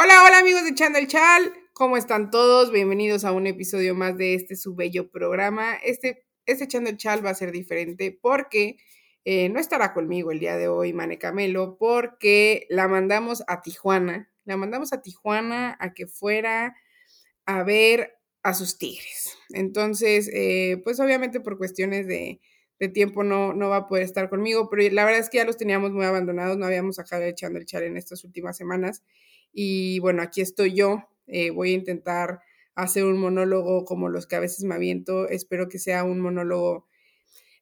Hola, hola amigos de Echando el Chal, ¿cómo están todos? Bienvenidos a un episodio más de este su bello programa. Este, este Echando el Chal va a ser diferente porque eh, no estará conmigo el día de hoy Mane Camelo porque la mandamos a Tijuana. La mandamos a Tijuana a que fuera a ver a sus tigres. Entonces, eh, pues obviamente por cuestiones de, tiempo no, no va a poder estar conmigo, pero la verdad es que ya los teníamos muy abandonados, no habíamos acabado echando el chal en estas últimas semanas. Y bueno, aquí estoy yo. Eh, voy a intentar hacer un monólogo como los que a veces me aviento. Espero que sea un monólogo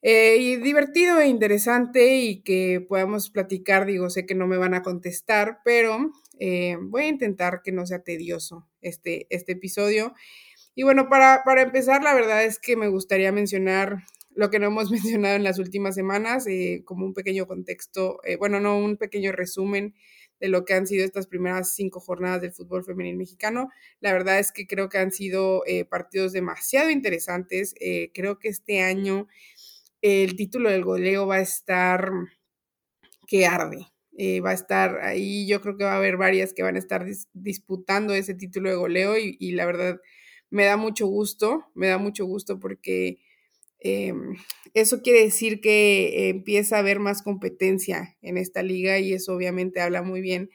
eh, divertido e interesante y que podamos platicar. Digo, sé que no me van a contestar, pero eh, voy a intentar que no sea tedioso este, este episodio. Y bueno, para, para empezar, la verdad es que me gustaría mencionar lo que no hemos mencionado en las últimas semanas, como un pequeño contexto, bueno, no, un pequeño resumen de lo que han sido estas primeras cinco jornadas del fútbol femenil mexicano. La verdad es que creo que han sido eh, partidos demasiado interesantes. Eh, creo que este año el título del goleo va a estar que arde. Eh, va a estar ahí, yo creo que va a haber varias que van a estar disputando ese título de goleo y, y la verdad me da mucho gusto, me da mucho gusto porque Em, eso quiere decir que empieza a haber más competencia en esta liga y eso obviamente habla muy bien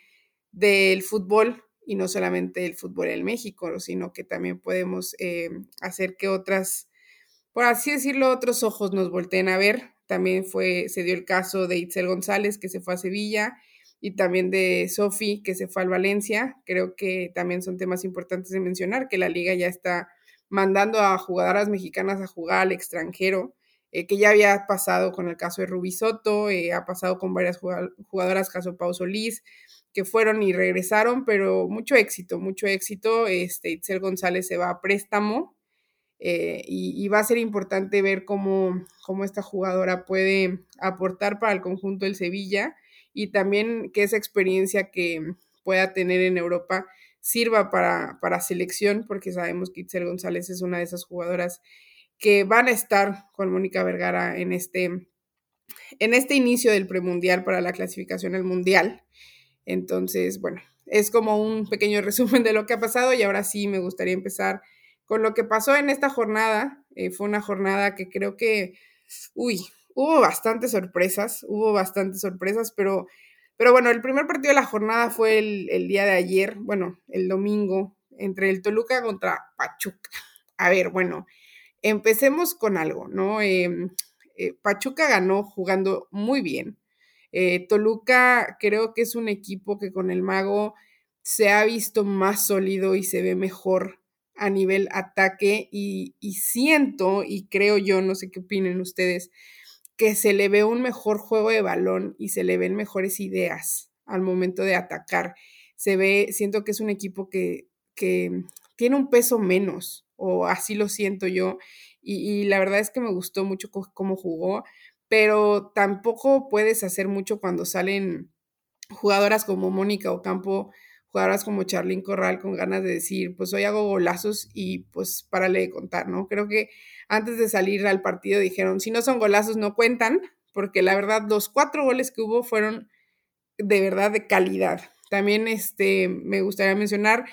del fútbol y no solamente del fútbol en México, sino que también podemos em, hacer que otras, por así decirlo, otros ojos nos volteen a ver. También fue, se dio el caso de Itzel González, que se fue a Sevilla, y también de Sofi, que se fue al Valencia. Creo que también son temas importantes de mencionar, que la liga ya está mandando a jugadoras mexicanas a jugar al extranjero, eh, que ya había pasado con el caso de Ruby Soto, eh, ha pasado con varias jugadoras, caso Pau Solís, que fueron y regresaron, pero mucho éxito, mucho éxito. Este, Itzel González se va a préstamo eh, y, va a ser importante ver cómo, cómo esta jugadora puede aportar para el conjunto del Sevilla y también que esa experiencia que pueda tener en Europa sirva para, para selección, porque sabemos que Itzel González es una de esas jugadoras que van a estar con Mónica Vergara en este, en este inicio del premundial para la clasificación al mundial. Entonces, bueno, es como un pequeño resumen de lo que ha pasado y ahora sí me gustaría empezar con lo que pasó en esta jornada. Eh, fue una jornada que creo que, uy, hubo bastantes sorpresas, hubo bastantes sorpresas, pero pero bueno, el primer partido de la jornada fue el, día de ayer, bueno, el domingo, entre el Toluca contra Pachuca. A ver, bueno, empecemos con algo, ¿no? Em, eh, Pachuca ganó jugando muy bien. Eh, Toluca creo que es un equipo que con el mago se ha visto más sólido y se ve mejor a nivel ataque y, y siento y creo yo, no sé qué opinen ustedes, que se le ve un mejor juego de balón y se le ven mejores ideas al momento de atacar. Se ve, siento que es un equipo que, que tiene un peso menos, o así lo siento yo, y, la verdad es que me gustó mucho cómo jugó, pero tampoco puedes hacer mucho cuando salen jugadoras como Mónica Ocampo, jugadoras como Charlyn Corral con ganas de decir, pues hoy hago golazos y pues párale de contar, ¿no? Creo que antes de salir al partido dijeron, si no son golazos no cuentan, porque la verdad los cuatro goles que hubo fueron de verdad de calidad. También este, me gustaría mencionar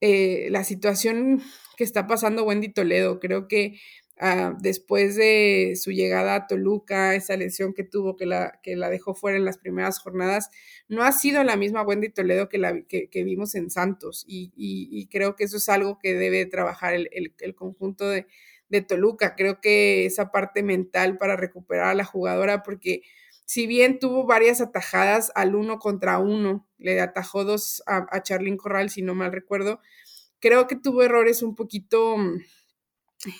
eh, la situación que está pasando Wendy Toledo. Creo que ah, después de su llegada a Toluca, esa lesión que tuvo, que la, que la dejó fuera en las primeras jornadas, no ha sido la misma Wendy Toledo que, la, que, vimos en Santos. Y, creo que eso es algo que debe trabajar el, el conjunto de, de Toluca. Creo que esa parte mental para recuperar a la jugadora, porque si bien tuvo varias atajadas al uno contra uno, le atajó dos a, a Charlyn Corral, si no mal recuerdo, creo que tuvo errores un poquito mm,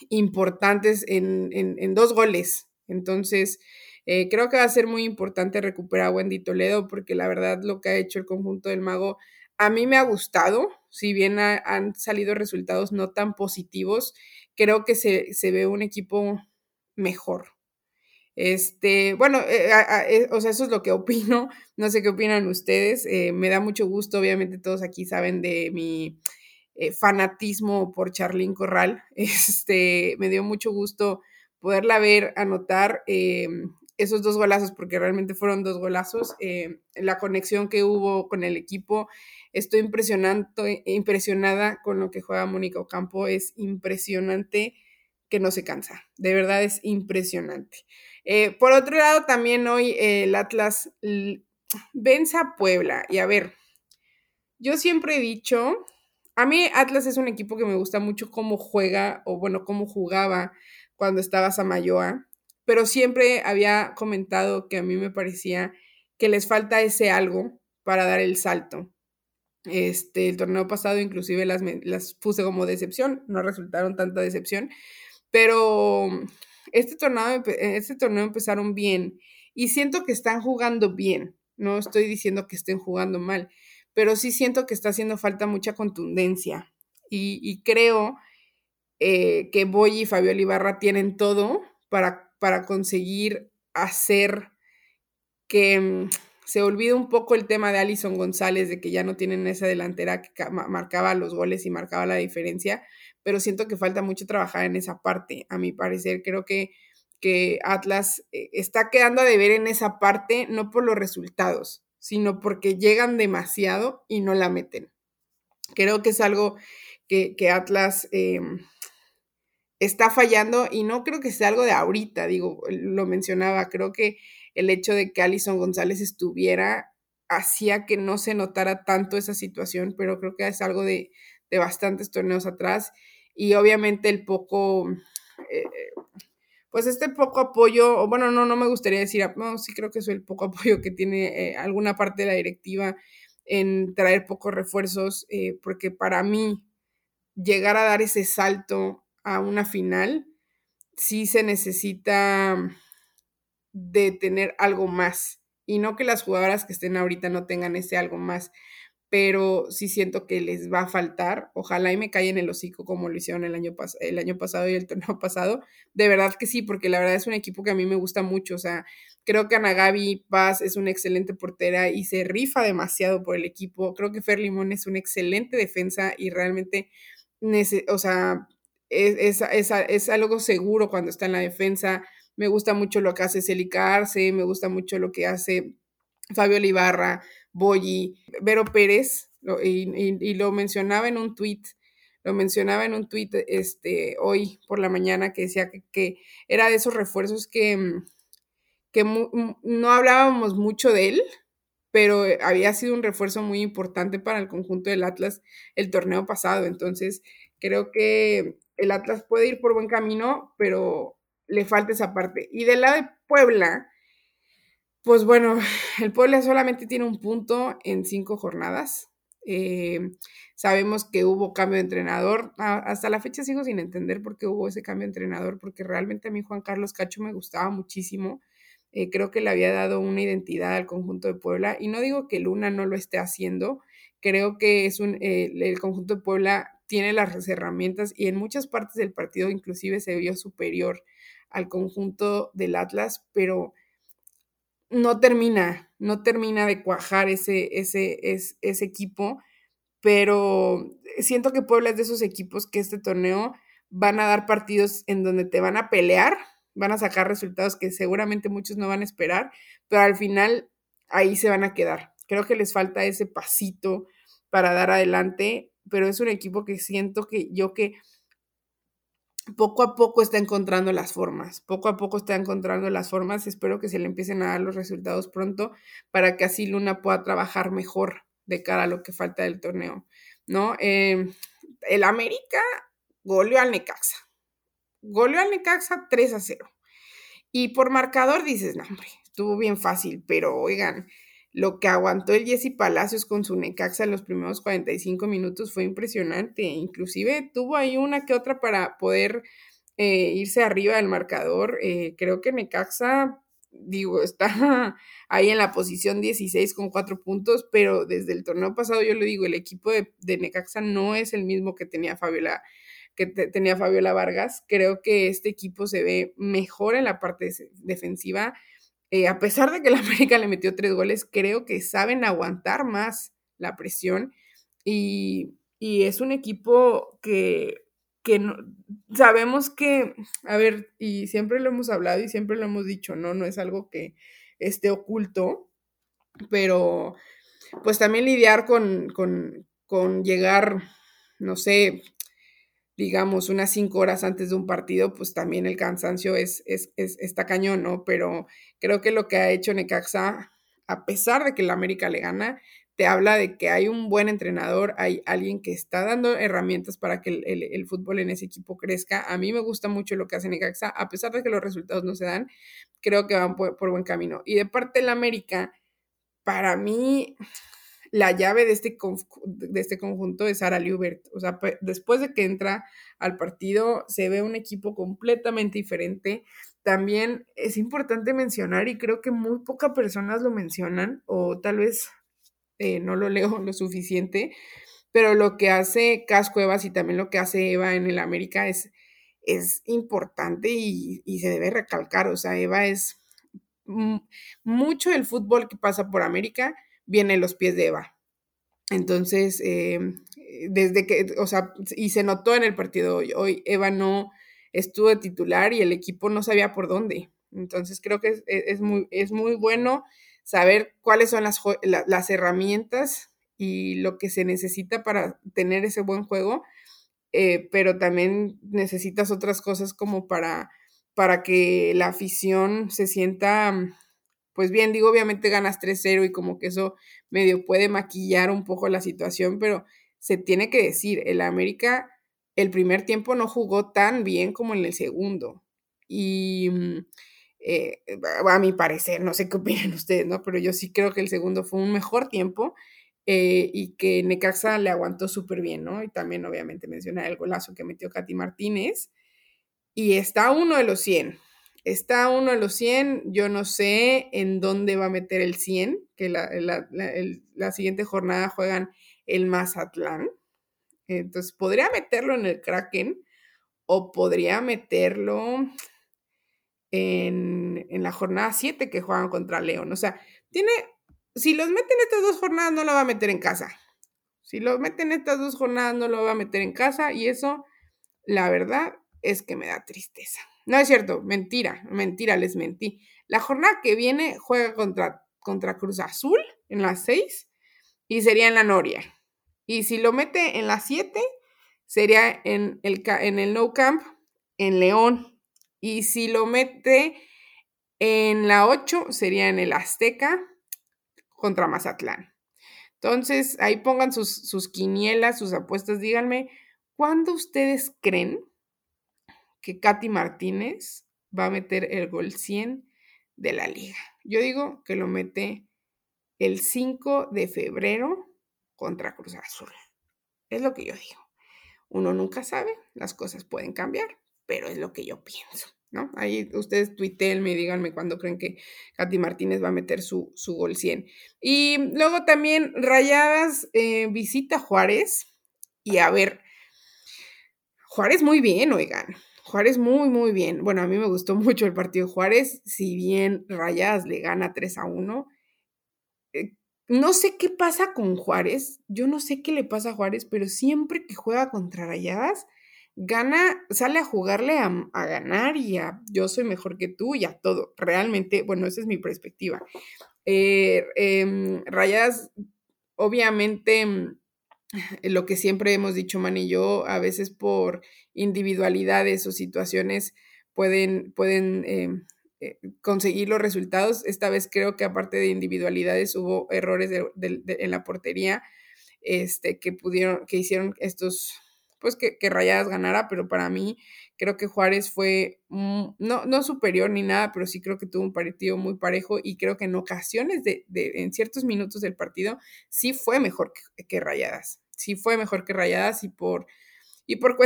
importantes en, en, dos goles. Entonces, eh, creo que va a ser muy importante recuperar a Wendy Toledo, porque la verdad lo que ha hecho el conjunto del mago a mí me ha gustado, si bien han salido resultados no tan positivos, creo que se, ve un equipo mejor. Este, bueno, eh, eh, o sea, eso es lo que opino. No sé qué opinan ustedes. Me da mucho gusto, obviamente todos aquí saben de mi fanatismo por Charlín Corral. Este, me dio mucho gusto poderla ver anotar. esos dos golazos, porque realmente fueron dos golazos, eh, la conexión que hubo con el equipo, estoy impresionada con lo que juega Mónica Ocampo, es impresionante que no se cansa, de verdad es impresionante. Eh, por otro lado, también hoy el Atlas vence a Puebla, y a ver, yo siempre he dicho, a mí Atlas es un equipo que me gusta mucho cómo juega, o bueno, cómo jugaba cuando estaba Samayoa pero siempre había comentado que a mí me parecía que les falta ese algo para dar el salto. Este, el torneo pasado inclusive las, las puse como decepción, no resultaron tanta decepción, pero este torneo, este torneo empezaron bien y siento que están jugando bien, no estoy diciendo que estén jugando mal, pero sí siento que está haciendo falta mucha contundencia y, creo eh, que Boy y Fabio Ibarra tienen todo para para conseguir hacer que mm, se olvide un poco el tema de Alison González, de que ya no tienen esa delantera que marcaba los goles y marcaba la diferencia, pero siento que falta mucho trabajar en esa parte, a mi parecer. Creo que, que Atlas eh, está quedando a deber en esa parte, no por los resultados, sino porque llegan demasiado y no la meten. Creo que es algo que, Atlas... Em, está fallando y no creo que sea algo de ahorita, digo, lo mencionaba, creo que el hecho de que Alison González estuviera hacía que no se notara tanto esa situación, pero creo que es algo de, bastantes torneos atrás y obviamente el poco, eh, pues este poco apoyo, o bueno, no, no me gustaría decir, no, sí creo que es el poco apoyo que tiene eh, alguna parte de la directiva en traer pocos refuerzos, eh, porque para mí llegar a dar ese salto a una final, sí se necesita de tener algo más. Y no que las jugadoras que estén ahorita no tengan ese algo más, pero sí siento que les va a faltar. Ojalá y me en el hocico como lo hicieron el año, el año pasado y el torneo pasado. De verdad que sí, porque la verdad es un equipo que a mí me gusta mucho. O sea, creo que Ana Gaby Paz es una excelente portera y se rifa demasiado por el equipo. Creo que Fer Limón es una excelente defensa y realmente, o sea, es, algo seguro cuando está en la defensa. Me gusta mucho lo que hace Celica Arce, me gusta mucho lo que hace Fabio Olivarra, Boyi, Vero Pérez, y, lo mencionaba en un tweet, lo mencionaba en un tweet este, hoy por la mañana que decía que, era de esos refuerzos que, que no hablábamos mucho de él, pero había sido un refuerzo muy importante para el conjunto del Atlas el torneo pasado. Entonces, creo que el Atlas puede ir por buen camino, pero le falta esa parte. Y del lado de Puebla, pues bueno, el Puebla solamente tiene un punto en cinco jornadas. Eh, sabemos que hubo cambio de entrenador. hasta la fecha sigo sin entender por qué hubo ese cambio de entrenador, porque realmente a mí Juan Carlos Cacho me gustaba muchísimo. Eh, creo que le había dado una identidad al conjunto de Puebla. Y no digo que Luna no lo esté haciendo. Creo que es un, eh, el conjunto de Puebla tiene las herramientas y en muchas partes del partido inclusive se vio superior al conjunto del Atlas, pero no termina, no termina de cuajar ese, ese, ese, ese equipo, pero siento que Puebla es de esos equipos que este torneo van a dar partidos en donde te van a pelear, van a sacar resultados que seguramente muchos no van a esperar, pero al final ahí se van a quedar. Creo que les falta ese pasito para dar adelante pero es un equipo que siento que yo que poco a poco está encontrando las formas, poco a poco está encontrando las formas, espero que se le empiecen a dar los resultados pronto para que así Luna pueda trabajar mejor de cara a lo que falta del torneo, ¿no? Em, el América goleó al Necaxa, goleó al Necaxa 3 a 0. Y por marcador dices, no, hombre, estuvo bien fácil, pero oigan, lo que aguantó el Jesse Palacios con su Necaxa en los primeros 45 minutos fue impresionante. Inclusive tuvo ahí una que otra para poder eh, irse arriba del marcador. Eh, creo que Necaxa, digo, está ahí en la posición 16 con cuatro puntos, pero desde el torneo pasado yo le digo, el equipo de, Necaxa no es el mismo que tenía Fabiola que tenía Fabiola Vargas. Creo que este equipo se ve mejor en la parte defensiva eh, a pesar de que la América le metió tres goles, creo que saben aguantar más la presión y, es un equipo que que no, sabemos que, a ver, y siempre lo hemos hablado y siempre lo hemos dicho, ¿no? No es algo que esté oculto, pero pues también lidiar con, con, con llegar, no sé, digamos, unas cinco horas antes de un partido, pues también el cansancio es, es, es, está cañón, ¿no? Pero creo que lo que ha hecho Necaxa, a pesar de que la América le gana, te habla de que hay un buen entrenador, hay alguien que está dando herramientas para que el, el, fútbol en ese equipo crezca. A mí me gusta mucho lo que hace Necaxa, a pesar de que los resultados no se dan, creo que van por, por buen camino. Y de parte de la América, para mí, la llave de este, de este conjunto es Sara Liubert. O sea, después de que entra al partido, se ve un equipo completamente diferente. También es importante mencionar, y creo que muy pocas personas lo mencionan, o tal vez eh, no lo leo lo suficiente, pero lo que hace Casco Evas y también lo que hace Eva en el América es, es importante y, y se debe recalcar. O sea, Eva es mucho del fútbol que pasa por América viene los pies de Eva. Entonces, eh, desde que, o sea, y se notó en el partido hoy, hoy Eva no estuvo de titular y el equipo no sabía por dónde. Entonces, creo que es, muy, es muy bueno saber cuáles son las, las herramientas y lo que se necesita para tener ese buen juego, eh, pero también necesitas otras cosas como para, para que la afición se sienta pues bien, digo, obviamente ganas 3-0 y como que eso medio puede maquillar un poco la situación, pero se tiene que decir, el América el primer tiempo no jugó tan bien como en el segundo. Y mm, eh, a mi parecer, no sé qué opinan ustedes, ¿no? Pero yo sí creo que el segundo fue un mejor tiempo eh, y que Necaxa le aguantó súper bien, ¿no? Y también obviamente mencionar el golazo que metió Katy Martínez. Y está uno de los 100 está uno de los 100, yo no sé en dónde va a meter el 100, que la, siguiente jornada juegan el Mazatlán. Entonces, podría meterlo en el Kraken o podría meterlo en, en la jornada 7 que juegan contra León. O sea, tiene, si los meten estas dos jornadas, no lo va a meter en casa. Si los meten estas dos jornadas, no lo va a meter en casa y eso, la verdad, es que me da tristeza. No es cierto, mentira, mentira, les mentí. La jornada que viene juega contra, contra Cruz Azul en las 6 y sería en la Noria. Y si lo mete en las 7, sería en el, en el No Camp en León. Y si lo mete en la 8, sería en el Azteca contra Mazatlán. Entonces, ahí pongan sus, sus quinielas, sus apuestas. Díganme, ¿cuándo ustedes creen que Katy Martínez va a meter el gol 100 de la liga. Yo digo que lo mete el 5 de febrero contra Cruz Azul. Es lo que yo digo. Uno nunca sabe, las cosas pueden cambiar, pero es lo que yo pienso, ¿no? Ahí ustedes tuiteenme díganme cuándo creen que Katy Martínez va a meter su, su gol 100. Y luego también Rayadas eh, visita Juárez y a ver, Juárez muy bien, oigan. Juárez muy, muy bien. Bueno, a mí me gustó mucho el partido Juárez, si bien Rayas le gana 3 a 1. Eh, no sé qué pasa con Juárez, yo no sé qué le pasa a Juárez, pero siempre que juega contra Rayadas, gana, sale a jugarle a, ganar y a yo soy mejor que tú y a todo. Realmente, bueno, esa es mi perspectiva. Eh, em, Rayadas, obviamente lo que siempre hemos dicho, Man y yo, a veces por individualidades o situaciones pueden, pueden em, eh, conseguir los resultados. Esta vez creo que aparte de individualidades hubo errores en la portería este, que pudieron, que hicieron estos, pues que, que Rayadas ganara, pero para mí creo que Juárez fue no, no superior ni nada, pero sí creo que tuvo un partido muy parejo y creo que en ocasiones de, de en ciertos minutos del partido sí fue mejor que Rayadas sí fue mejor que Rayadas y por, y por,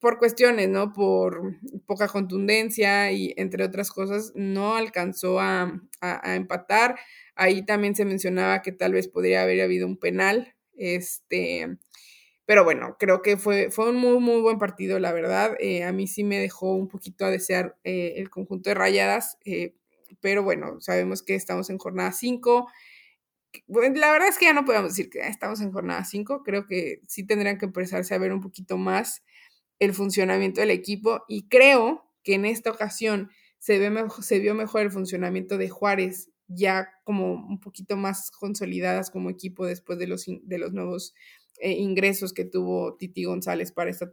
por cuestiones, ¿no? Por poca contundencia y entre otras cosas, no alcanzó a, empatar. Ahí también se mencionaba que tal vez podría haber habido un penal, este, pero bueno, creo que fue, fue un muy, muy buen partido, la verdad. Eh, a mí sí me dejó un poquito a desear eh, el conjunto de rayadas, eh, pero bueno, sabemos que estamos en jornada 5 la verdad es que ya no podemos decir que estamos en jornada 5, creo que sí tendrían que empezarse a ver un poquito más el funcionamiento del equipo y creo que en esta ocasión se, ve se vio mejor el funcionamiento de Juárez, ya como un poquito más consolidadas como equipo después de los, de los nuevos eh, ingresos que tuvo Titi González para este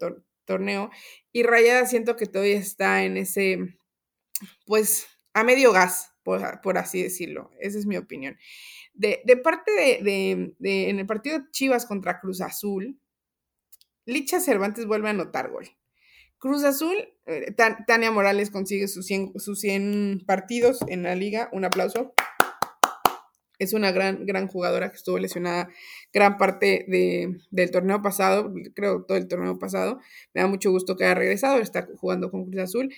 torneo. Y Rayada siento que todavía está en ese, pues, a medio gas, por, así decirlo. Esa es mi opinión. De, parte de, de, en el partido Chivas contra Cruz Azul, Licha Cervantes vuelve a anotar gol. Cruz Azul, eh, Tania Morales consigue sus 100, sus 100 partidos en la liga. Un aplauso. Es una gran, gran jugadora que estuvo lesionada gran parte del torneo pasado, creo todo el torneo pasado. Me da mucho gusto que haya regresado, está jugando con Cruz Azul.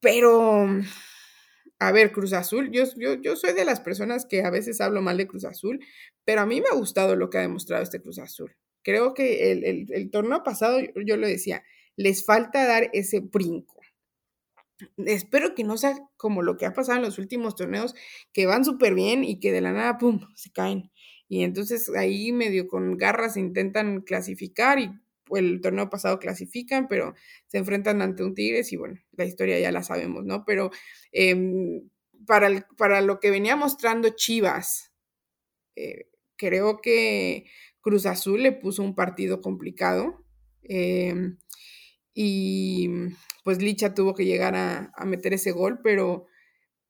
Pero, a ver, Cruz Azul, yo, yo, yo soy de las personas que a veces hablo mal de Cruz Azul, pero a mí me ha gustado lo que ha demostrado este Cruz Azul. Creo que el, el torneo pasado, yo lo decía, les falta dar ese brinco espero que no sea como lo que ha pasado en los últimos torneos, que van súper bien y que de la nada, ¡pum!, se caen. Y entonces ahí medio con garras intentan clasificar y el torneo pasado clasifican, pero se enfrentan ante un Tigres y bueno, la historia ya la sabemos, ¿no? Pero em, para, para lo que venía mostrando Chivas, eh, creo que Cruz Azul le puso un partido complicado. Em, y pues Licha tuvo que llegar a, meter ese gol, pero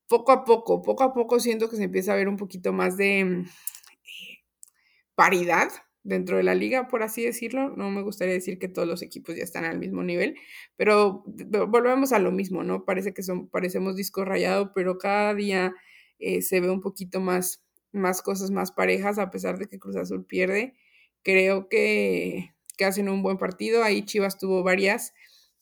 poco a poco, poco a poco siento que se empieza a ver un poquito más de mm, eh, paridad dentro de la liga, por así decirlo. No me gustaría decir que todos los equipos ya están al mismo nivel, pero volvemos a lo mismo, ¿no? Parece que son, parecemos disco rayado, pero cada día eh, se ve un poquito más, más cosas más parejas, a pesar de que Cruz Azul pierde. Creo que, que hacen un buen partido. Ahí Chivas tuvo varias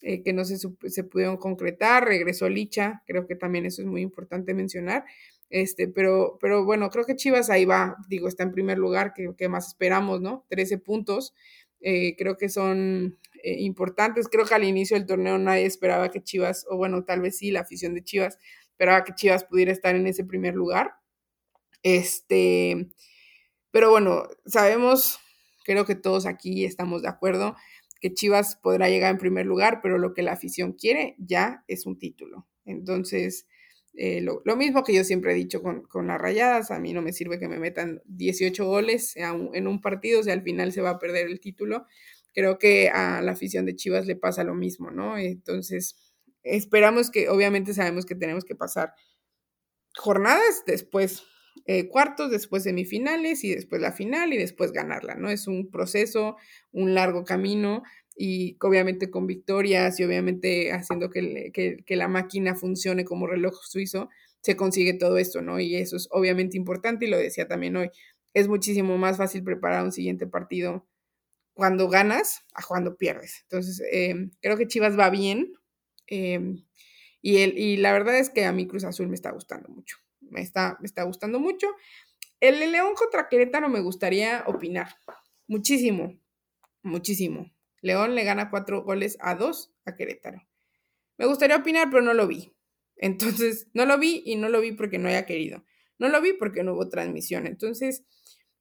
eh, que no se, se, pudieron concretar, regresó Licha, creo que también eso es muy importante mencionar, este, pero, pero bueno, creo que Chivas ahí va, digo, está en primer lugar, que, más esperamos, ¿no? 13 puntos, eh, creo que son eh, importantes, creo que al inicio del torneo nadie esperaba que Chivas, o bueno, tal vez sí, la afición de Chivas, esperaba que Chivas pudiera estar en ese primer lugar, este, pero bueno, sabemos, creo que todos aquí estamos de acuerdo, que Chivas podrá llegar en primer lugar, pero lo que la afición quiere ya es un título. Entonces, eh, lo, mismo que yo siempre he dicho con, las rayadas, a mí no me sirve que me metan 18 goles en un partido, o sea, al final se va a perder el título. Creo que a la afición de Chivas le pasa lo mismo, ¿no? Entonces, esperamos que, obviamente sabemos que tenemos que pasar jornadas, después eh, cuartos, después semifinales y después la final y después ganarla, ¿no? Es un proceso, un largo camino y obviamente con victorias y obviamente haciendo que, que, la máquina funcione como reloj suizo, se consigue todo esto, ¿no? Y eso es obviamente importante y lo decía también hoy, es muchísimo más fácil preparar un siguiente partido cuando ganas a cuando pierdes. Entonces, em, creo que Chivas va bien em, y, el, y la verdad es que a mí Cruz Azul me está gustando mucho me está, me está gustando mucho. El León contra Querétaro me gustaría opinar. Muchísimo, muchísimo. León le gana cuatro goles a dos a Querétaro. Me gustaría opinar, pero no lo vi. Entonces, no lo vi y no lo vi porque no haya querido. No lo vi porque no hubo transmisión. Entonces,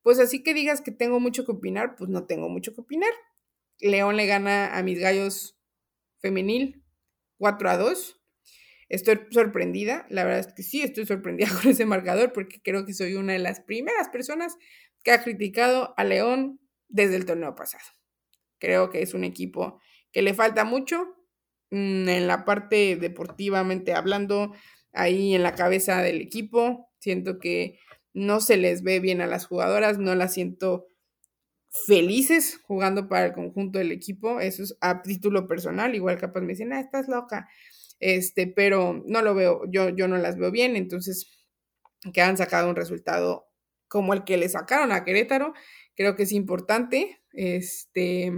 pues así que digas que tengo mucho que opinar, pues no tengo mucho que opinar. León le gana a mis gallos femenil 4 a 2. Estoy sorprendida, la verdad es que sí, estoy sorprendida con ese marcador porque creo que soy una de las primeras personas que ha criticado a León desde el torneo pasado. Creo que es un equipo que le falta mucho mm, en la parte deportivamente hablando, ahí en la cabeza del equipo. Siento que no se les ve bien a las jugadoras, no las siento felices jugando para el conjunto del equipo. Eso es a título personal. Igual capaz me dicen, ah, estás loca este, pero no lo veo, yo, yo no las veo bien, entonces que han sacado un resultado como el que le sacaron a Querétaro, creo que es importante, este,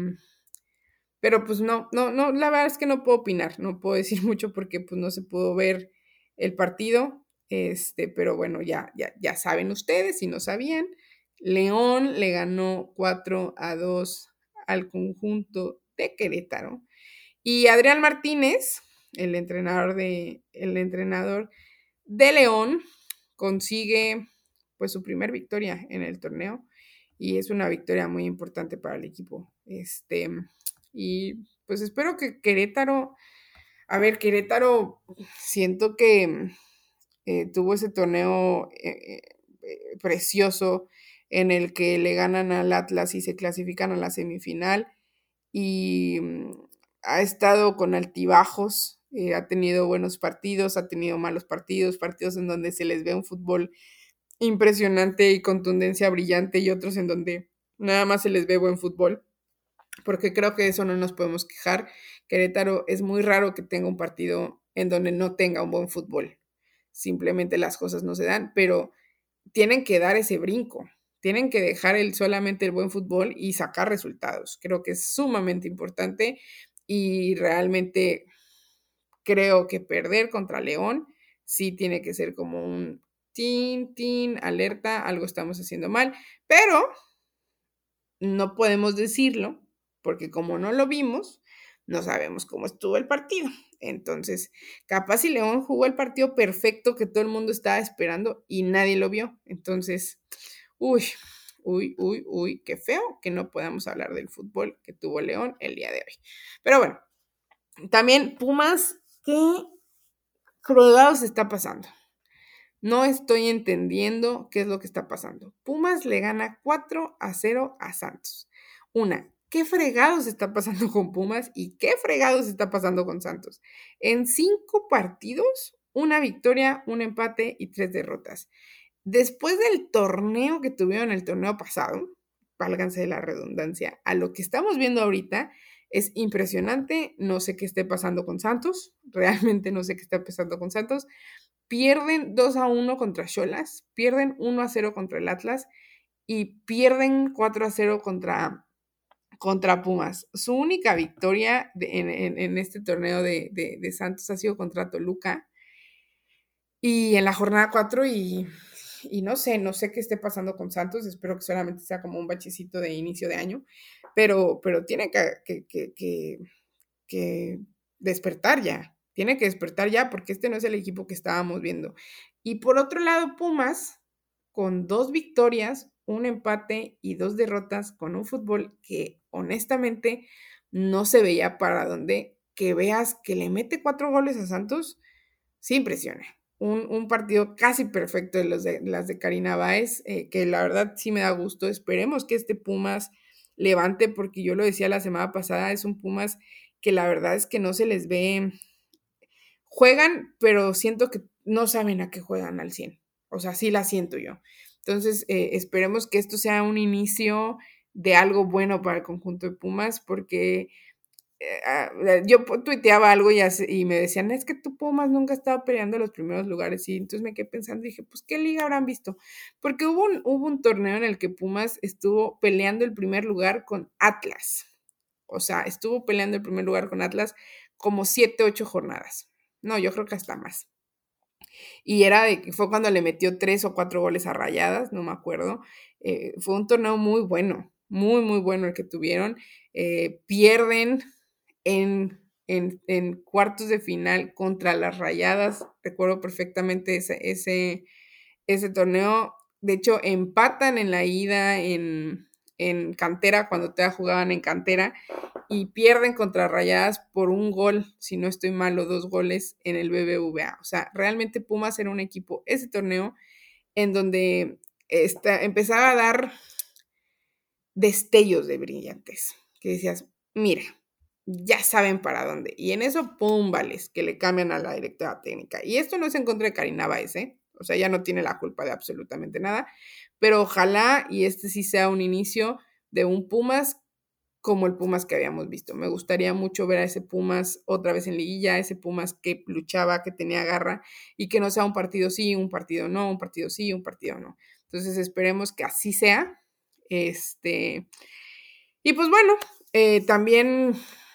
pero pues no, no, no, la verdad es que no puedo opinar, no puedo decir mucho porque pues no se pudo ver el partido, este, pero bueno, ya, ya, ya saben ustedes, si no sabían, León le ganó 4 a 2 al conjunto de Querétaro. Y Adrián Martínez, el entrenador de, el entrenador de León, consigue pues su primer victoria en el torneo y es una victoria muy importante para el equipo. Este, Y pues espero que Querétaro, a ver, Querétaro, siento que eh, tuvo ese torneo eh, eh, precioso en el que le ganan al Atlas y se clasifican a la semifinal y mm, ha estado con altibajos, ha tenido buenos partidos, ha tenido malos partidos, partidos en donde se les ve un fútbol impresionante y contundencia brillante y otros en donde nada más se les ve buen fútbol, porque creo que eso no nos podemos quejar. Querétaro es muy raro que tenga un partido en donde no tenga un buen fútbol. Simplemente las cosas no se dan, pero tienen que dar ese brinco. Tienen que dejar el, solamente el buen fútbol y sacar resultados. Creo que es sumamente importante y realmente creo que perder contra León sí tiene que ser como un tin, tin, alerta, algo estamos haciendo mal, pero no podemos decirlo porque como no lo vimos, no sabemos cómo estuvo el partido. Entonces, capaz si León jugó el partido perfecto que todo el mundo estaba esperando y nadie lo vio. Entonces, uy, uy, uy, uy, qué feo que no podamos hablar del fútbol que tuvo León el día de hoy. Pero bueno, también Pumas, ¿qué fregados está pasando? No estoy entendiendo qué es lo que está pasando. Pumas le gana 4 a 0 a Santos. Una, ¿qué fregados está pasando con Pumas y qué fregados está pasando con Santos? En cinco partidos, una victoria, un empate y tres derrotas. Después del torneo que tuvieron el torneo pasado, válganse de la redundancia, a lo que estamos viendo ahorita, es impresionante. No sé qué esté pasando con Santos. Realmente no sé qué está pasando con Santos pierden 2 a 1 contra Cholas, pierden 1 a 0 contra el Atlas y pierden 4 a 0 contra, contra Pumas. Su única victoria en, este torneo de, de, Santos ha sido contra Toluca y en la jornada 4 y, y, no sé, no sé qué esté pasando con Santos, espero que solamente sea como un bachecito de inicio de año, pero, pero tiene que, que, que despertar ya, tiene que despertar ya porque este no es el equipo que estábamos viendo. Y por otro lado, Pumas, con dos victorias, un empate y dos derrotas, con un fútbol que honestamente no se veía para dónde, que veas que le mete cuatro goles a Santos, sí impresiona. Un, partido casi perfecto de, los de las de Karina Báez, eh, que la verdad sí me da gusto. Esperemos que este Pumas levante, porque yo lo decía la semana pasada, es un Pumas que la verdad es que no se les ve juegan, pero siento que no saben a qué juegan al 100. O sea, sí la siento yo. Entonces, eh, esperemos que esto sea un inicio de algo bueno para el conjunto de Pumas, porque eh, ah, yo tuiteaba algo y, y, me decían, es que tu Pumas nunca estaba peleando los primeros lugares. Y entonces me quedé pensando, dije, pues, ¿qué liga habrán visto? Porque hubo un, hubo un torneo en el que Pumas estuvo peleando el primer lugar con Atlas. O sea, estuvo peleando el primer lugar con Atlas como siete, ocho jornadas. No, yo creo que hasta más. Y era de, fue cuando le metió tres o cuatro goles a rayadas, no me acuerdo. Eh, fue un torneo muy bueno, muy, muy bueno el que tuvieron. Eh, pierden en, en, cuartos de final contra las rayadas. Recuerdo perfectamente ese, ese, ese torneo. De hecho, empatan en la ida en, en cantera, cuando te jugaban en cantera, y pierden contra Rayadas por un gol, si no estoy mal, o dos goles en el BBVA. O sea, realmente Pumas era un equipo, ese torneo, en donde está, empezaba a dar destellos de brillantes, que decías, mira, ya saben para dónde. Y en eso, pum, vales, que le cambian a la directora técnica. Y esto no es en contra de Karina Baez, ¿eh? O sea, ya no tiene la culpa de absolutamente nada. Pero ojalá y este sí sea un inicio de un Pumas como el Pumas que habíamos visto. Me gustaría mucho ver a ese Pumas otra vez en liguilla, ese Pumas que luchaba, que tenía garra y que no sea un partido sí, un partido no, un partido sí, un partido no. Entonces esperemos que así sea. Este, y pues bueno, eh, también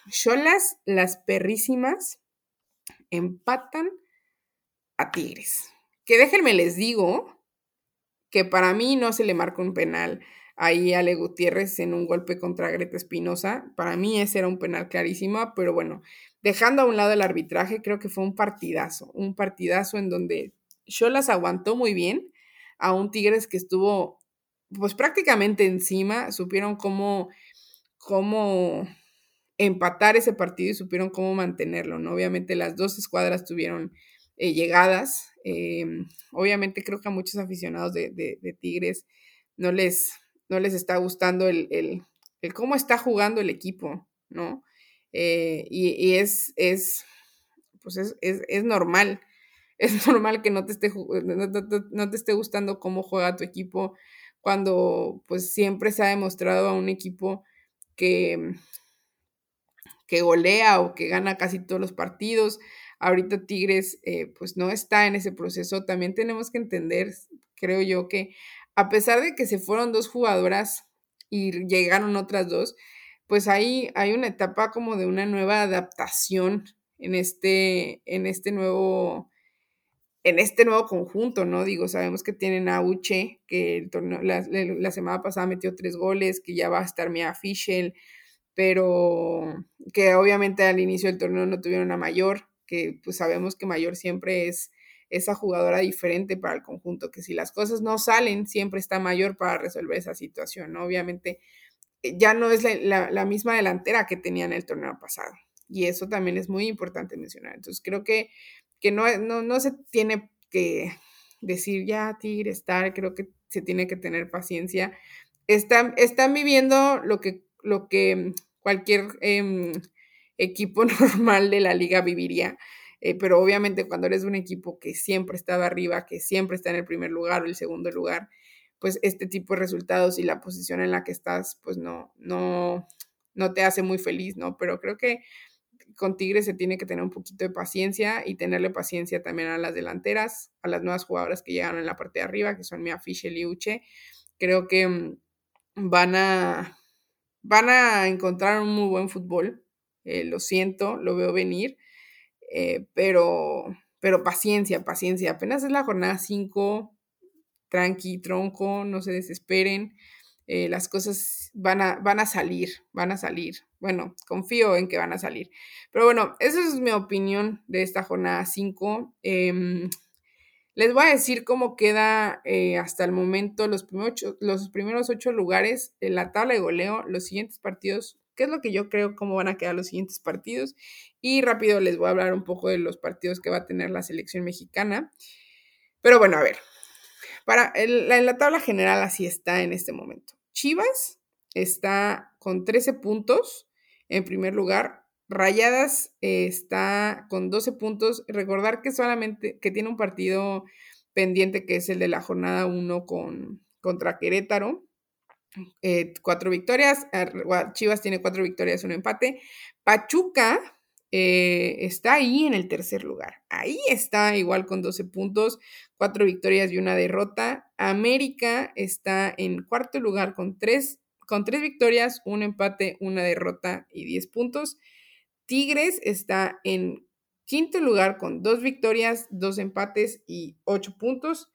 Cholas, las perrísimas, empatan a Tigres. Que déjenme les digo que para mí no se le marca un penal ahí Ale Gutiérrez en un golpe contra Greta Espinosa. Para mí ese era un penal clarísimo, pero bueno, dejando a un lado el arbitraje, creo que fue un partidazo, un partidazo en donde las aguantó muy bien a un Tigres que estuvo pues prácticamente encima, supieron cómo, cómo empatar ese partido y supieron cómo mantenerlo, ¿no? Obviamente las dos escuadras tuvieron eh, llegadas. Em, obviamente creo que a muchos aficionados de, Tigres no les, no les está gustando el, el, cómo está jugando el equipo, ¿no? Eh, y, es, es, pues es, es, normal. Es normal que no te, esté, no te esté gustando cómo juega tu equipo cuando pues siempre se ha demostrado a un equipo que, que golea o que gana casi todos los partidos. Ahorita Tigres eh, pues no está en ese proceso. También tenemos que entender, creo yo, que a pesar de que se fueron dos jugadoras y llegaron otras dos, pues ahí hay una etapa como de una nueva adaptación en este, en este nuevo en este nuevo conjunto, ¿no? Digo, sabemos que tienen a Uche, que el torneo, la, semana pasada metió tres goles, que ya va a estar Mia Fischel, pero que obviamente al inicio del torneo no tuvieron a Mayor, que pues sabemos que Mayor siempre es esa jugadora diferente para el conjunto, que si las cosas no salen, siempre está Mayor para resolver esa situación, ¿no? Obviamente eh, ya no es la, misma delantera que tenían el torneo pasado. Y eso también es muy importante mencionar. Entonces creo que, que no, no, se tiene que decir ya Tigre estar, creo que se tiene que tener paciencia. Están, están viviendo lo que, lo que cualquier em, equipo normal de la liga viviría. Eh, pero obviamente cuando eres un equipo que siempre estaba arriba, que siempre está en el primer lugar o el segundo lugar, pues este tipo de resultados y la posición en la que estás, pues no, no, no te hace muy feliz, ¿no? Pero creo que con Tigres se tiene que tener un poquito de paciencia y tenerle paciencia también a las delanteras, a las nuevas jugadoras que llegaron en la parte de arriba, que son Mia Fischel y Uche. Creo que mm, van a, van a encontrar un muy buen fútbol. Eh, lo siento, lo veo venir, eh, pero, pero paciencia, paciencia. Apenas es la jornada 5, tranqui, tronco, no se desesperen. Eh, las cosas van a, van a salir, van a salir. Bueno, confío en que van a salir. Pero bueno, esa es mi opinión de esta jornada 5. Les voy a decir cómo queda hasta el momento los primeros, ocho, los primeros ocho lugares en la tabla de goleo, los siguientes partidos, qué es lo que yo creo cómo van a quedar los siguientes partidos. Y rápido les voy a hablar un poco de los partidos que va a tener la selección mexicana. Pero bueno, a ver, para en la tabla general así está en este momento. Chivas está con 13 puntos en primer lugar, Rayadas eh, está con 12 puntos. Recordar que solamente que tiene un partido pendiente que es el de la jornada 1 con, contra Querétaro. Eh, cuatro victorias. Chivas tiene cuatro victorias, un empate. Pachuca eh, está ahí en el tercer lugar. Ahí está igual con 12 puntos, cuatro victorias y una derrota. América está en cuarto lugar con tres, con tres victorias, un empate, una derrota y 10 puntos. Tigres está en quinto lugar con dos victorias, dos empates y ocho puntos.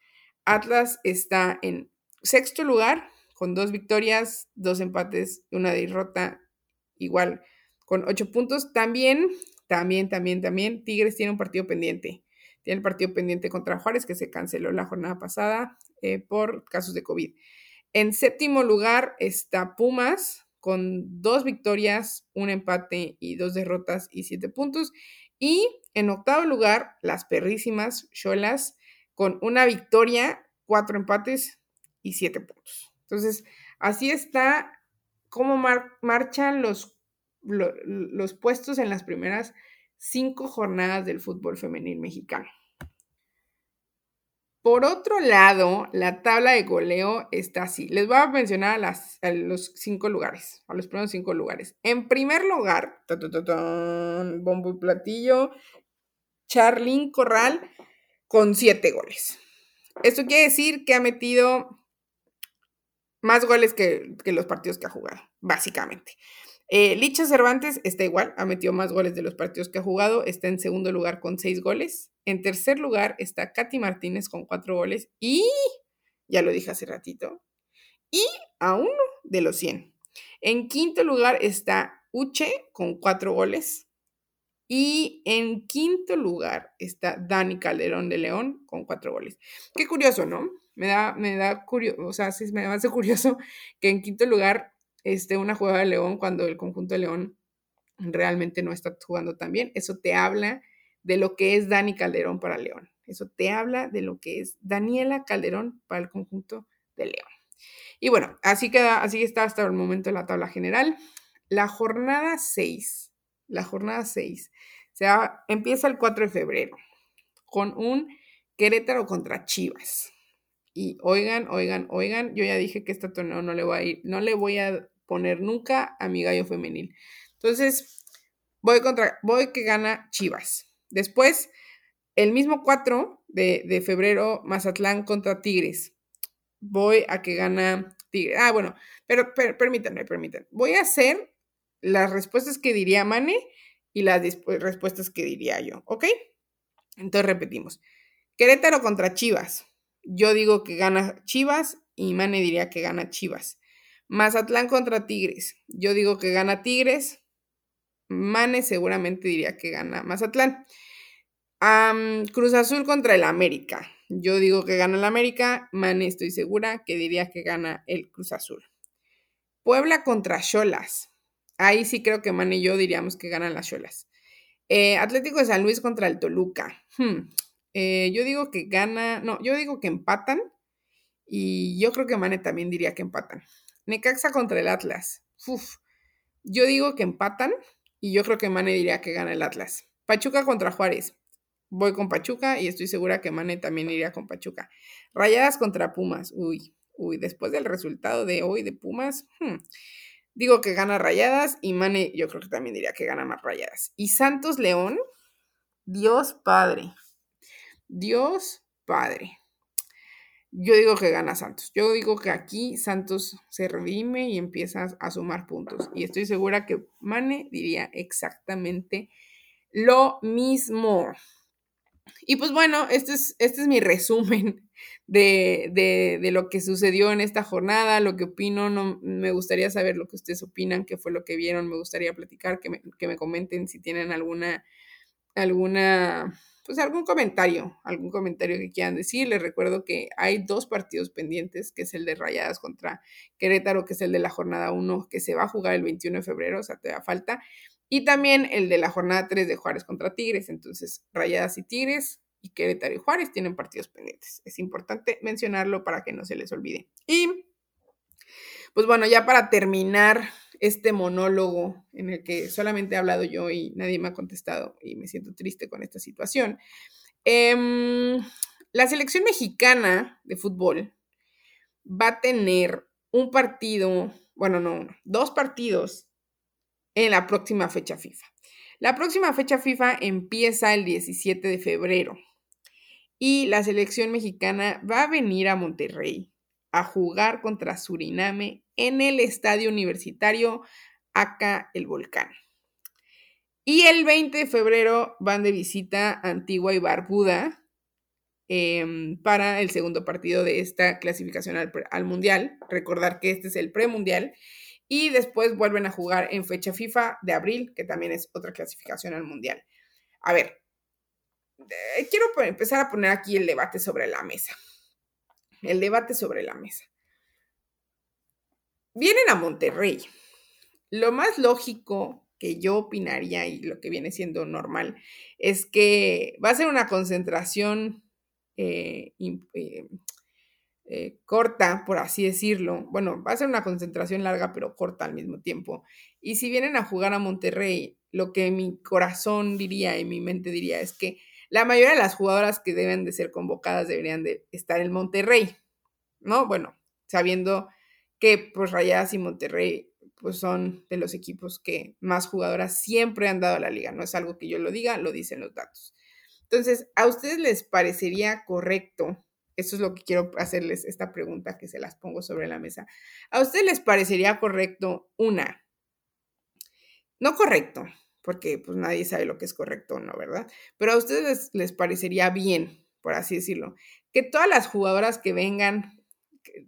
Atlas está en sexto lugar con dos victorias, dos empates una derrota igual con ocho puntos. También, también, también, también, Tigres tiene un partido pendiente. Tiene el partido pendiente contra Juárez que se canceló la jornada pasada eh, por casos de COVID. En séptimo lugar está Pumas con dos victorias, un empate y dos derrotas y siete puntos. Y en octavo lugar, las perrísimas Cholas con una victoria, cuatro empates y siete puntos. Entonces, así está cómo marchan los, los puestos en las primeras cinco jornadas del fútbol femenil mexicano. Por otro lado, la tabla de goleo está así. Les voy a mencionar a, los cinco lugares, a los primeros cinco lugares. En primer lugar, bombo y platillo, Charlín Corral con siete goles. Esto quiere decir que ha metido más goles que, que los partidos que ha jugado, básicamente. Eh, Licha Cervantes está igual, ha metido más goles de los partidos que ha jugado, está en segundo lugar con seis goles. En tercer lugar está Katy Martínez con cuatro goles y, ya lo dije hace ratito, y a uno de los 100. En quinto lugar está Uche con cuatro goles. Y en quinto lugar está Dani Calderón de León con cuatro goles. Qué curioso, ¿no? Me da, me da curioso, o sea, sí me hace curioso que en quinto lugar este, una jugada de León cuando el conjunto de León realmente no está jugando tan bien. Eso te habla de lo que es Dani Calderón para León. Eso te habla de lo que es Daniela Calderón para el conjunto de León. Y bueno, así queda, así está hasta el momento la tabla general. La jornada 6, la jornada 6, o sea, empieza el 4 de febrero con un Querétaro contra Chivas. Y oigan, oigan, oigan, yo ya dije que este torneo no le voy a ir, no le voy a poner nunca a mi gallo femenil. Entonces, voy contra, voy que gana Chivas. Después, el mismo 4 de, de febrero, Mazatlán contra Tigres. Voy a que gana Tigres. Ah, bueno, pero, permítanme, permítanme. Voy a hacer las respuestas que diría Mane y las respuestas que diría yo, ¿ok? Entonces repetimos. Querétaro contra Chivas. Yo digo que gana Chivas y Mane diría que gana Chivas. Mazatlán contra Tigres. Yo digo que gana Tigres. Mane seguramente diría que gana Mazatlán. Cruz Azul contra el América. Yo digo que gana el América. Mane estoy segura que diría que gana el Cruz Azul. Puebla contra Cholas. Ahí sí creo que Mane y yo diríamos que ganan las Cholas. Eh, Atlético de San Luis contra el Toluca. Hmm, eh, yo digo que gana, no, yo digo que empatan y yo creo que Mane también diría que empatan. Necaxa contra el Atlas. Uf, yo digo que empatan y yo creo que Mane diría que gana el Atlas. Pachuca contra Juárez. Voy con Pachuca y estoy segura que Mane también iría con Pachuca. Rayadas contra Pumas. Uy, uy, después del resultado de hoy de Pumas, hmm, digo que gana Rayadas y Mane yo creo que también diría que gana más Rayadas. Y Santos León, Dios Padre. Dios Padre. Yo digo que gana Santos. Yo digo que aquí Santos se redime y empieza a sumar puntos. Y estoy segura que Mane diría exactamente lo mismo. Y pues bueno, este es, este es mi resumen de, lo que sucedió en esta jornada, lo que opino. No, me gustaría saber lo que ustedes opinan, qué fue lo que vieron. Me gustaría platicar, que me, que me comenten si tienen alguna, alguna pues algún comentario, algún comentario que quieran decir. Les recuerdo que hay dos partidos pendientes, que es el de Rayadas contra Querétaro, que es el de la jornada 1, que se va a jugar el 21 de febrero, o sea, te da falta. Y también el de la jornada 3 de Juárez contra Tigres. Entonces, Rayadas y Tigres y Querétaro y Juárez tienen partidos pendientes. Es importante mencionarlo para que no se les olvide. Y, pues bueno, ya para terminar este monólogo en el que solamente he hablado yo y nadie me ha contestado y me siento triste con esta situación. Em, la selección mexicana de fútbol va a tener un partido, bueno, no, dos partidos en la próxima fecha FIFA. La próxima fecha FIFA empieza el 17 de febrero y la selección mexicana va a venir a Monterrey a jugar contra Suriname en el estadio universitario acá el Volcán. Y el 20 de febrero van de visita a Antigua y Barbuda em, para el segundo partido de esta clasificación al, al, Mundial. Recordar que este es el premundial. Y después vuelven a jugar en fecha FIFA de abril, que también es otra clasificación al Mundial. A ver, eh, quiero empezar a poner aquí el debate sobre la mesa el debate sobre la mesa. Vienen a Monterrey. Lo más lógico que yo opinaría y lo que viene siendo normal es que va a ser una concentración eh, eh, eh, corta, por así decirlo. Bueno, va a ser una concentración larga, pero corta al mismo tiempo. Y si vienen a jugar a Monterrey, lo que mi corazón diría y mi mente diría es que la mayoría de las jugadoras que deben de ser convocadas deberían de estar en Monterrey, ¿no? Bueno, sabiendo que pues Rayadas y Monterrey pues son de los equipos que más jugadoras siempre han dado a la liga, no es algo que yo lo diga, lo dicen los datos. Entonces, ¿a ustedes les parecería correcto? Eso es lo que quiero hacerles esta pregunta que se las pongo sobre la mesa. ¿A ustedes les parecería correcto una? No correcto, porque pues nadie sabe lo que es correcto o no, ¿verdad? Pero a ustedes les, parecería bien, por así decirlo, que todas las jugadoras que vengan,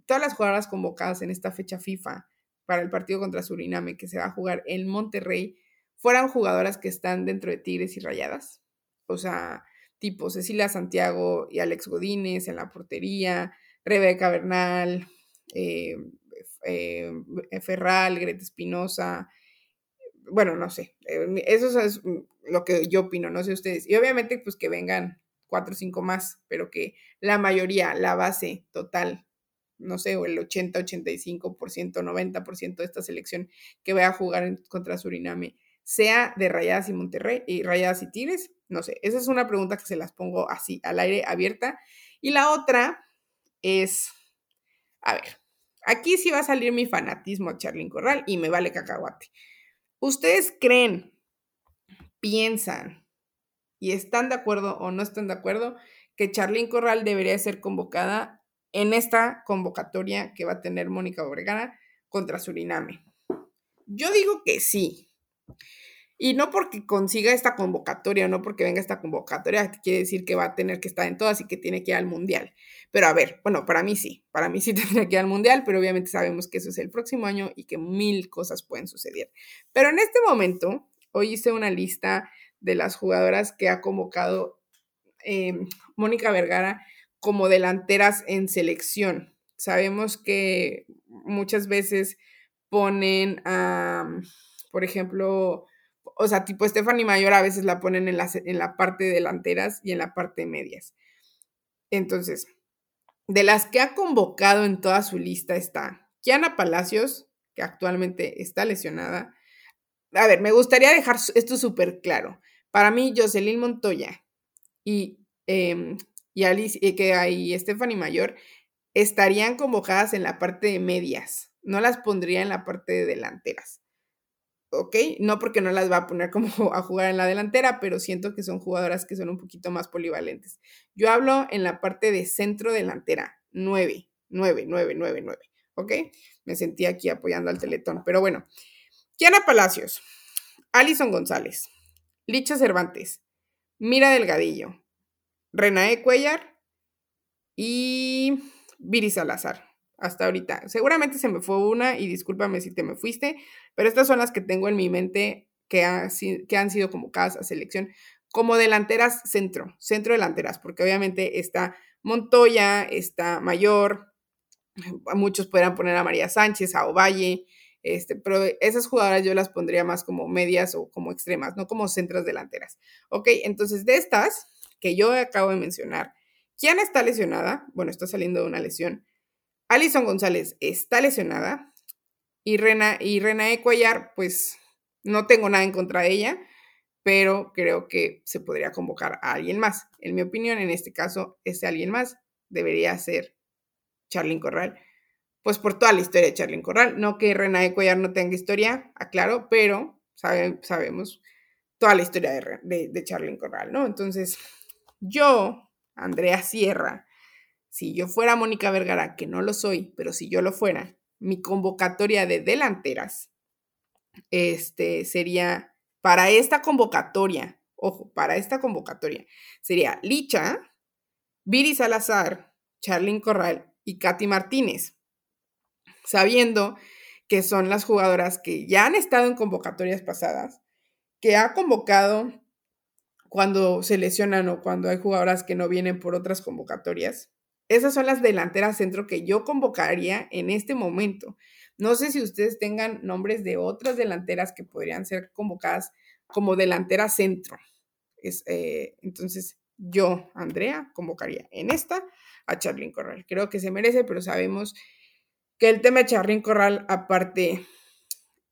todas las jugadoras convocadas en esta fecha FIFA para el partido contra Suriname que se va a jugar en Monterrey, fueran jugadoras que están dentro de Tigres y Rayadas. O sea, tipo Cecilia Santiago y Alex Godínez en la portería, Rebeca Bernal, eh, eh, Ferral, Greta Espinosa, bueno, no sé, eh, eso es lo que yo opino, no sé ustedes. Y obviamente, pues que vengan cuatro o cinco más, pero que la mayoría, la base total, no sé, o el 80, 85%, 90% de esta selección que vaya a jugar contra Suriname, sea de Rayadas y Monterrey y Rayadas y Tigres, no sé, esa es una pregunta que se las pongo así, al aire abierta. Y la otra es, a ver, aquí sí va a salir mi fanatismo a Charlyn Corral y me vale cacahuate. ¿Ustedes creen, piensan y están de acuerdo o no están de acuerdo que Charlyn Corral debería ser convocada en esta convocatoria que va a tener Mónica Obregana contra Suriname? Yo digo que sí. Y no porque consiga esta convocatoria, no porque venga esta convocatoria, quiere decir que va a tener que estar en todas y que tiene que ir al mundial. Pero a ver, bueno, para mí sí, para mí sí tendría que ir al mundial, pero obviamente sabemos que eso es el próximo año y que mil cosas pueden suceder. Pero en este momento, hoy hice una lista de las jugadoras que ha convocado em, Mónica Vergara como delanteras en selección. Sabemos que muchas veces ponen a, por ejemplo, o sea, tipo Stephanie Mayor a veces la ponen en la, en la parte delanteras y en la parte medias. Entonces, de las que ha convocado en toda su lista está Kiana Palacios, que actualmente está lesionada. A ver, me gustaría dejar esto súper claro. Para mí, Jocelyn Montoya y, eh, y Alice, y que Stephanie Mayor estarían convocadas en la parte de medias. No las pondría en la parte de delanteras. ¿Ok? No porque no las va a poner como a jugar en la delantera, pero siento que son jugadoras que son un poquito más polivalentes. Yo hablo en la parte de centro delantera, 9, 9, 9, 9, 9, ¿ok? Me sentí aquí apoyando al teletón, pero bueno. Kiana Palacios, Alison González, Licha Cervantes, Mira Delgadillo, Renae Cuellar y Viri Salazar hasta ahorita. Seguramente se me fue una y discúlpame si te me fuiste, pero estas son las que tengo en mi mente que, que han sido convocadas a selección como delanteras centro, centro delanteras, porque obviamente está Montoya, está Mayor, muchos podrán poner a María Sánchez, a Ovalle, este, pero esas jugadoras yo las pondría más como medias o como extremas, no como centros delanteras. Ok, entonces de estas que yo acabo de mencionar, ¿quién está lesionada? Bueno, está saliendo de una lesión. Alison González está lesionada y Rena y Cuellar, pues no tengo nada en contra de ella, pero creo que se podría convocar a alguien más. En mi opinión, en este caso, ese alguien más debería ser Charlyn Corral, pues por toda la historia de Charlyn Corral. No que Renae Cuellar no tenga historia, aclaro, pero sabemos toda la historia de, de, de Charlyn Corral, ¿no? Entonces, yo, Andrea Sierra, si yo fuera Mónica Vergara, que no lo soy, pero si yo lo fuera, mi convocatoria de delanteras este, sería para esta convocatoria, ojo, para esta convocatoria, sería Licha, Viri Salazar, Charlyn Corral y Katy Martínez, sabiendo que son las jugadoras que ya han estado en convocatorias pasadas, que ha convocado cuando se lesionan o cuando hay jugadoras que no vienen por otras convocatorias esas son las delanteras centro que yo convocaría en este momento. No sé si ustedes tengan nombres de otras delanteras que podrían ser convocadas como delantera centro. Eh, entonces, yo, Andrea, convocaría en esta a Charlyn Corral. Creo que se merece, pero sabemos que el tema de Charlyn Corral, aparte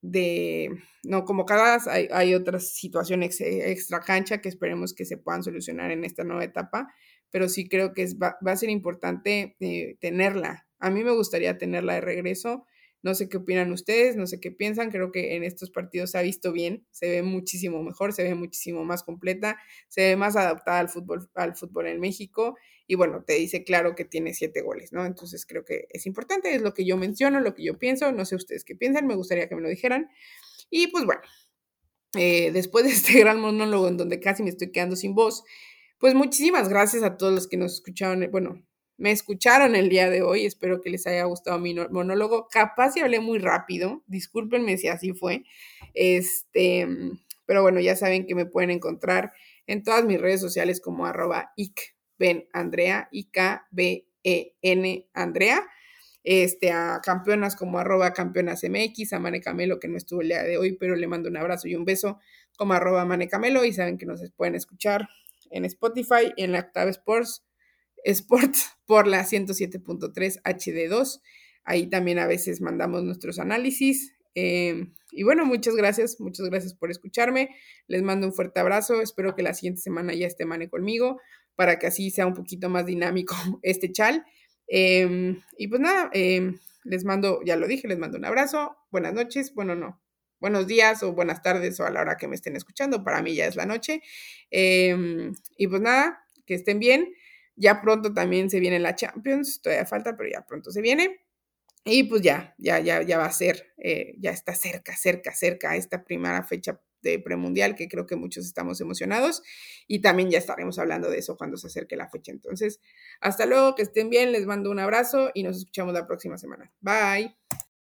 de no convocadas, hay, hay otras situaciones extra cancha que esperemos que se puedan solucionar en esta nueva etapa pero sí creo que va, a ser importante eh, tenerla. A mí me gustaría tenerla de regreso. No sé qué opinan ustedes, no sé qué piensan. Creo que en estos partidos se ha visto bien, se ve muchísimo mejor, se ve muchísimo más completa, se ve más adaptada al fútbol, al fútbol en México. Y bueno, te dice claro que tiene siete goles, ¿no? Entonces creo que es importante, es lo que yo menciono, lo que yo pienso. No sé ustedes qué piensan, me gustaría que me lo dijeran. Y pues bueno, eh, después de este gran monólogo en donde casi me estoy quedando sin voz, pues muchísimas gracias a todos los que nos escucharon, eh, bueno, me escucharon el día de hoy, espero que les haya gustado mi monólogo. Capaz si hablé muy rápido, discúlpenme si así fue. Este, pero bueno, ya saben que me pueden encontrar en todas mis redes sociales como arroba ikbenandrea, I-K-B-E-N Andrea. este, a campeonas como arroba campeonas a Mane Camelo, que no estuvo el día de hoy, pero le mando un abrazo y un beso, como arroba Mane Camelo, y saben que nos pueden escuchar en Spotify, en la Octave Sports, Sports por la 107.3 HD2. Ahí también a veces mandamos nuestros análisis. Eh, y bueno, muchas gracias, muchas gracias por escucharme. Les mando un fuerte abrazo. Espero que la siguiente semana ya esté Mane conmigo para que así sea un poquito más dinámico este chal. Em, y pues nada, em, les mando, ya lo dije, les mando un abrazo. Buenas noches, bueno, no, buenos días o buenas tardes o a la hora que me estén escuchando. Para mí ya es la noche. Em, y pues nada, que estén bien. Ya pronto también se viene la Champions, todavía falta, pero ya pronto se viene. Y pues ya, ya, ya, ya va a ser, eh, ya está cerca, cerca, cerca esta primera fecha de premundial que creo que muchos estamos emocionados y también ya estaremos hablando de eso cuando se acerque la fecha. Entonces, hasta luego, que estén bien, les mando un abrazo y nos escuchamos la próxima semana. Bye.